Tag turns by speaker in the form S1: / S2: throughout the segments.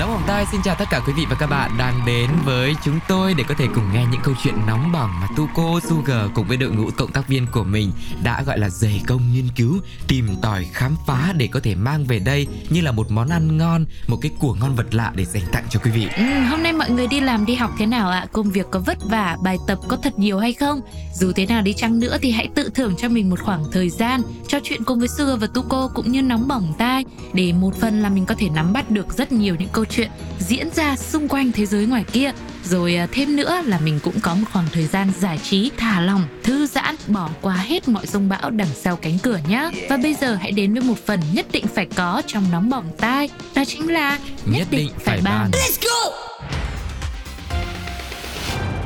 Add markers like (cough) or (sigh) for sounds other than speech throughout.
S1: Nóng bỏng tai xin chào tất cả quý vị và các bạn đang đến với chúng tôi để có thể cùng nghe những câu chuyện nóng bỏng mà Tuco Sugar cùng với đội ngũ cộng tác viên của mình đã gọi là dày công nghiên cứu, tìm tòi khám phá để có thể mang về đây như là một món ăn ngon, một cái của ngon vật lạ để dành tặng cho quý vị.
S2: ừ, Hôm nay mọi người đi làm đi học thế nào ạ? Công việc có vất vả, bài tập có thật nhiều hay không? Dù thế nào đi chăng nữa thì hãy tự thưởng cho mình một khoảng thời gian trò chuyện cùng với Sugar và Tuco cũng như nóng bỏng tai để một phần là mình có thể nắm bắt được rất nhiều những câu chuyện diễn ra xung quanh thế giới ngoài kia. Rồi à, thêm nữa là mình cũng có một khoảng thời gian giải trí thả lòng thư giãn bỏ qua hết mọi rông bão đằng sau cánh cửa nhé và bây giờ hãy đến với một phần nhất định phải có trong nóng bỏng tai đó chính là
S1: Nhất định phải bàn.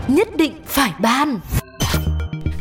S2: nhất định phải ban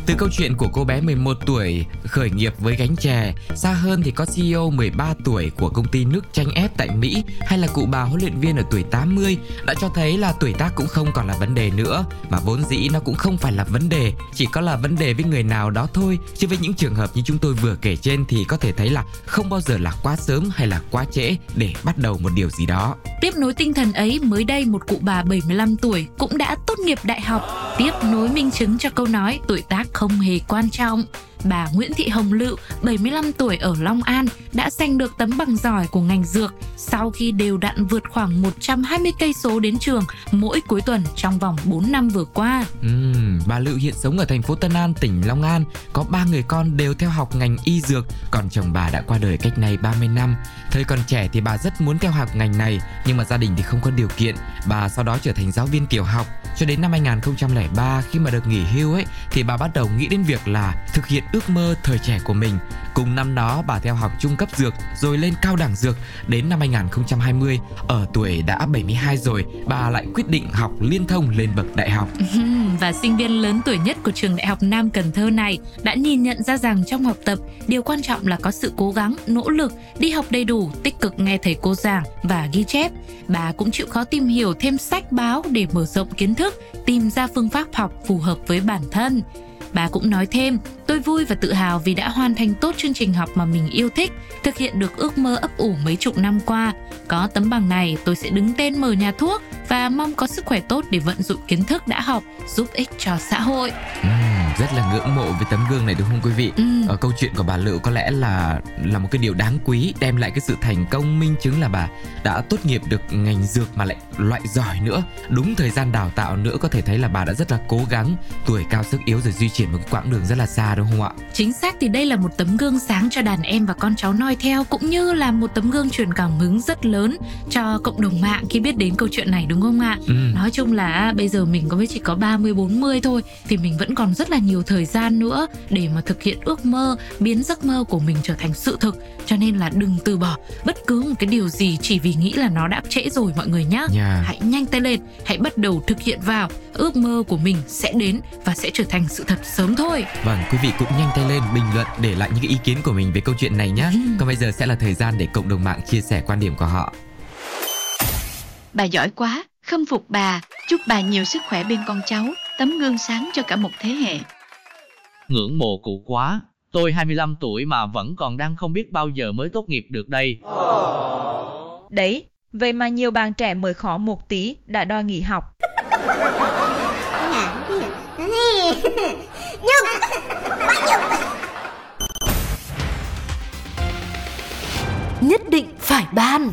S1: từ câu chuyện của cô bé 11 tuổi khởi nghiệp với gánh chè, xa hơn thì có CEO 13 tuổi của công ty nước chanh ép tại Mỹ hay là cụ bà huấn luyện viên ở tuổi 80 đã cho thấy là tuổi tác cũng không còn là vấn đề nữa mà vốn dĩ nó cũng không phải là vấn đề, chỉ có là vấn đề với người nào đó thôi. Chứ với những trường hợp như chúng tôi vừa kể trên thì có thể thấy là không bao giờ là quá sớm hay là quá trễ để bắt đầu một điều gì đó.
S2: Tiếp nối tinh thần ấy, mới đây một cụ bà 75 tuổi cũng đã tốt nghiệp đại học, tiếp nối minh chứng cho câu nói tuổi tác không hề quan trọng. Bà Nguyễn Thị Hồng Lựu, 75 tuổi ở Long An, đã giành được tấm bằng giỏi của ngành dược sau khi đều đặn vượt khoảng 120 cây số đến trường mỗi cuối tuần trong vòng 4 năm vừa qua.
S1: Ừm, bà Lựu hiện sống ở thành phố Tân An, tỉnh Long An, có ba người con đều theo học ngành y dược, còn chồng bà đã qua đời cách nay 30 năm. Thời còn trẻ thì bà rất muốn theo học ngành này, nhưng mà gia đình thì không có điều kiện. Bà sau đó trở thành giáo viên tiểu học, cho đến năm 2003 khi mà được nghỉ hưu ấy thì bà bắt đầu nghĩ đến việc là thực hiện ước mơ thời trẻ của mình. Cùng năm đó bà theo học trung cấp dược rồi lên cao đẳng dược đến năm 2020 ở tuổi đã 72 rồi bà lại quyết định học liên thông lên bậc đại học.
S2: Và sinh viên lớn tuổi nhất của trường đại học Nam Cần Thơ này đã nhìn nhận ra rằng trong học tập, điều quan trọng là có sự cố gắng, nỗ lực, đi học đầy đủ, tích cực nghe thầy cô giảng và ghi chép. Bà cũng chịu khó tìm hiểu thêm sách báo để mở rộng kiến thức, tìm ra phương pháp học phù hợp với bản thân. Bà cũng nói thêm, tôi vui và tự hào vì đã hoàn thành tốt chương trình học mà mình yêu thích, thực hiện được ước mơ ấp ủ mấy chục năm qua. Có tấm bằng này, tôi sẽ đứng tên mở nhà thuốc và mong có sức khỏe tốt để vận dụng kiến thức đã học, giúp ích cho xã hội.
S1: Ừm, rất là ngưỡng mộ với tấm gương này đúng không quý vị?
S2: Ừm.
S1: Ở câu chuyện của bà Lựu có lẽ là là một cái điều đáng quý đem lại cái sự thành công minh chứng là bà đã tốt nghiệp được ngành dược mà lại loại giỏi nữa đúng thời gian đào tạo nữa có thể thấy là bà đã rất là cố gắng tuổi cao sức yếu rồi di chuyển một cái quãng đường rất là xa đúng không ạ
S2: Chính xác thì đây là một tấm gương sáng cho đàn em và con cháu noi theo cũng như là một tấm gương truyền cảm hứng rất lớn cho cộng đồng mạng khi biết đến câu chuyện này đúng không ạ?
S1: ừ.
S2: Nói chung là bây giờ mình có mới chỉ có 30 40 thôi thì mình vẫn còn rất là nhiều thời gian nữa để mà thực hiện ước mơ, biến giấc mơ của mình trở thành sự thực. Cho nên là đừng từ bỏ bất cứ một cái điều gì chỉ vì nghĩ là nó đã trễ rồi mọi người nhé.
S1: Nha.
S2: Hãy nhanh tay lên, hãy bắt đầu thực hiện vào. Ước mơ của mình sẽ đến và sẽ trở thành sự thật sớm thôi.
S1: Vâng, quý vị cũng nhanh tay lên bình luận để lại những cái ý kiến của mình về câu chuyện này nhé.
S2: Ừ.
S1: Còn bây giờ sẽ là thời gian để cộng đồng mạng chia sẻ quan điểm của họ.
S3: Bà giỏi quá, khâm phục bà, chúc bà nhiều sức khỏe bên con cháu, tấm gương sáng cho cả một thế hệ.
S4: Ngưỡng mộ cụ quá, tôi 25 tuổi mà vẫn còn đang không biết bao giờ mới tốt nghiệp được đây.
S5: Đấy, vậy mà nhiều bạn trẻ mới khó một tí đã đòi nghỉ học.
S2: nhất định phải ban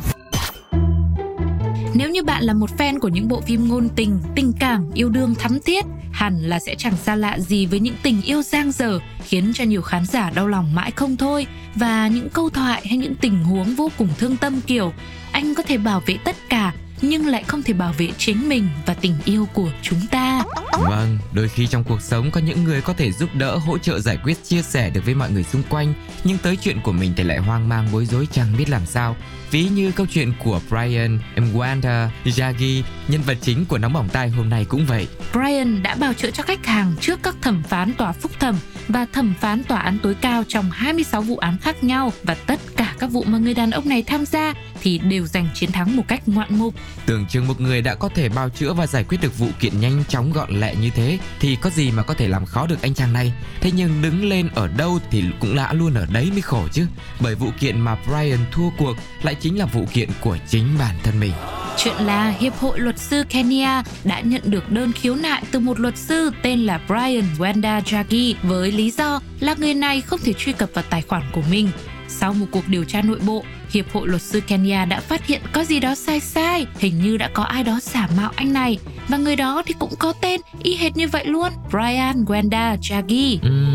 S2: nếu như bạn là một fan của những bộ phim ngôn tình, tình cảm, yêu đương thắm thiết, hẳn là sẽ chẳng xa lạ gì với những tình yêu giang dở khiến cho nhiều khán giả đau lòng mãi không thôi và những câu thoại hay những tình huống vô cùng thương tâm kiểu anh có thể bảo vệ tất cả nhưng lại không thể bảo vệ chính mình và tình yêu của chúng ta.
S1: Vâng, đôi khi trong cuộc sống có những người có thể giúp đỡ, hỗ trợ giải quyết, chia sẻ được với mọi người xung quanh, nhưng tới chuyện của mình thì lại hoang mang bối rối chẳng biết làm sao. Ví như câu chuyện của Brian Mwanda Jagi, nhân vật chính của Nóng Bỏng Tai hôm nay cũng vậy.
S2: Brian đã bào chữa cho khách hàng trước các thẩm phán tòa phúc thẩm và thẩm phán tòa án tối cao trong 26 vụ án khác nhau và tất các vụ mà người đàn ông này tham gia thì đều giành chiến thắng một cách ngoạn mục.
S1: Tưởng chừng một người đã có thể bào chữa và giải quyết được vụ kiện nhanh chóng gọn lẹ như thế thì có gì mà có thể làm khó được anh chàng này. Thế nhưng đứng lên ở đâu thì cũng đã luôn ở đấy mới khổ chứ. Bởi vụ kiện mà Brian thua cuộc lại chính là vụ kiện của chính bản thân mình.
S2: Chuyện là Hiệp hội Luật sư Kenya đã nhận được đơn khiếu nại từ một luật sư tên là Brian Wenda Jagi với lý do là người này không thể truy cập vào tài khoản của mình. Sau một cuộc điều tra nội bộ, Hiệp hội Luật sư Kenya đã phát hiện có gì đó sai sai, hình như đã có ai đó giả mạo anh này và người đó thì cũng có tên y hệt như vậy luôn, Brian Gwenda Jagi.
S1: Ừ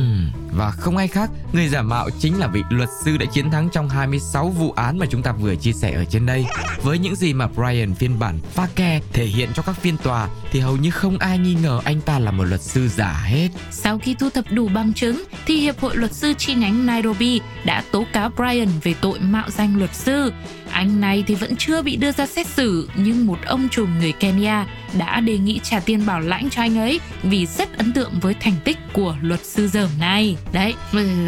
S1: và không ai khác, người giả mạo chính là vị luật sư đã chiến thắng trong 26 vụ án mà chúng ta vừa chia sẻ ở trên đây. Với những gì mà Brian phiên bản pha ke thể hiện cho các phiên tòa thì hầu như không ai nghi ngờ anh ta là một luật sư giả hết.
S2: Sau khi thu thập đủ bằng chứng thì Hiệp hội Luật sư chi nhánh Nairobi đã tố cáo Brian về tội mạo danh luật sư. Anh này thì vẫn chưa bị đưa ra xét xử nhưng một ông trùm người Kenya đã đề nghị trả tiền bảo lãnh cho anh ấy vì rất ấn tượng với thành tích của luật sư dởm này. Đấy,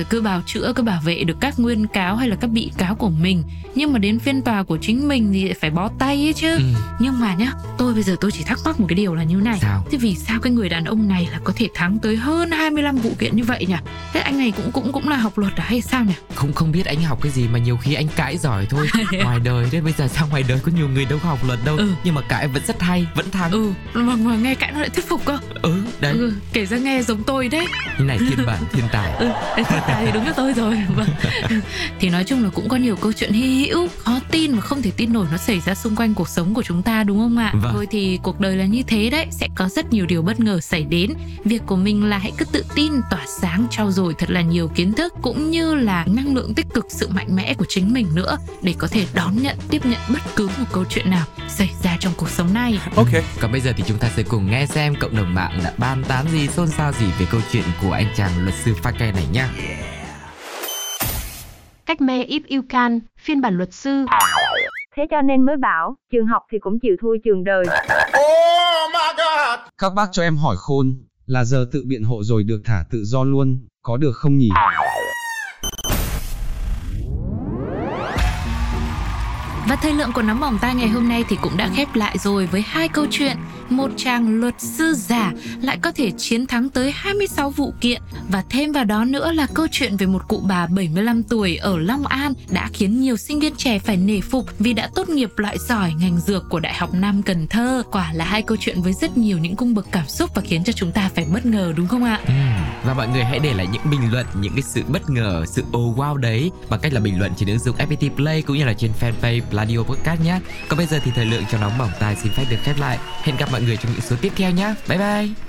S2: cứ bảo chữa, cứ bảo vệ được các nguyên cáo hay là các bị cáo của mình nhưng mà đến phiên tòa của chính mình thì phải bó tay ấy chứ. Ừ. Nhưng mà nhá, tôi bây giờ tôi chỉ thắc mắc một cái điều là như này.
S1: Sao?
S2: Thế vì sao cái người đàn ông này là có thể thắng tới hơn 25 vụ kiện như vậy nhỉ? Thế anh này cũng cũng cũng là học luật à hay sao nhỉ?
S1: Không không biết anh học cái gì mà nhiều khi anh cãi giỏi thôi. (laughs) ngoài đời đấy bây giờ sao ngoài đời có nhiều người đâu có học luật đâu ừ. nhưng mà cãi vẫn rất hay, vẫn thắng.
S2: Ừ, mà, mà nghe cãi nó lại thuyết phục cơ.
S1: Ừ, đấy. Ừ,
S2: kể ra nghe giống tôi đấy.
S1: Như này thiên bản thiên tài.
S2: ừ, thiên tài thì đúng là tôi rồi. Vâng. thì nói chung là cũng có nhiều câu chuyện hy hữu, khó tin mà không thể tin nổi nó xảy ra xung quanh cuộc sống của chúng ta đúng không ạ?
S1: Vâng.
S2: Thôi thì cuộc đời là như thế đấy, sẽ có rất nhiều điều bất ngờ xảy đến. Việc của mình là hãy cứ tự tin, tỏa sáng, trau dồi thật là nhiều kiến thức cũng như là năng lượng tích cực, sự mạnh mẽ của chính mình nữa để có thể đón nhận, tiếp nhận bất cứ một câu chuyện nào xảy ra trong cuộc sống này.
S1: Ok. Còn bây giờ thì chúng ta sẽ cùng nghe xem cộng đồng mạng đã bàn tán gì, xôn xao gì về câu chuyện của anh chàng luật sư pha ke này nha.
S6: Cách me if you can, phiên bản luật sư.
S7: Thế cho nên mới bảo, trường học thì cũng chịu thua trường đời.
S8: Oh my God! Các bác cho em hỏi khôn, là giờ tự biện hộ rồi được thả tự do luôn, có được không nhỉ?
S2: Và thời lượng của nóng bỏng tai ngày hôm nay thì cũng đã khép lại rồi với hai câu chuyện. Một chàng luật sư giả lại có thể chiến thắng tới 26 vụ kiện và thêm vào đó nữa là câu chuyện về một cụ bà 75 tuổi ở Long An đã khiến nhiều sinh viên trẻ phải nể phục vì đã tốt nghiệp loại giỏi ngành dược của Đại học Nam Cần Thơ. Quả là hai câu chuyện với rất nhiều những cung bậc cảm xúc và khiến cho chúng ta phải bất ngờ đúng không ạ?
S1: Ừ. Và mọi người hãy để lại những bình luận, những cái sự bất ngờ, sự oh wow đấy bằng cách là bình luận trên ứng dụng FPT Play cũng như là trên fanpage Radio Podcast nhé. Còn bây giờ thì thời lượng cho nóng bỏng tai xin phép được khép lại. Hẹn gặp mọi mọi người trong những số tiếp theo nhé. Bye bye.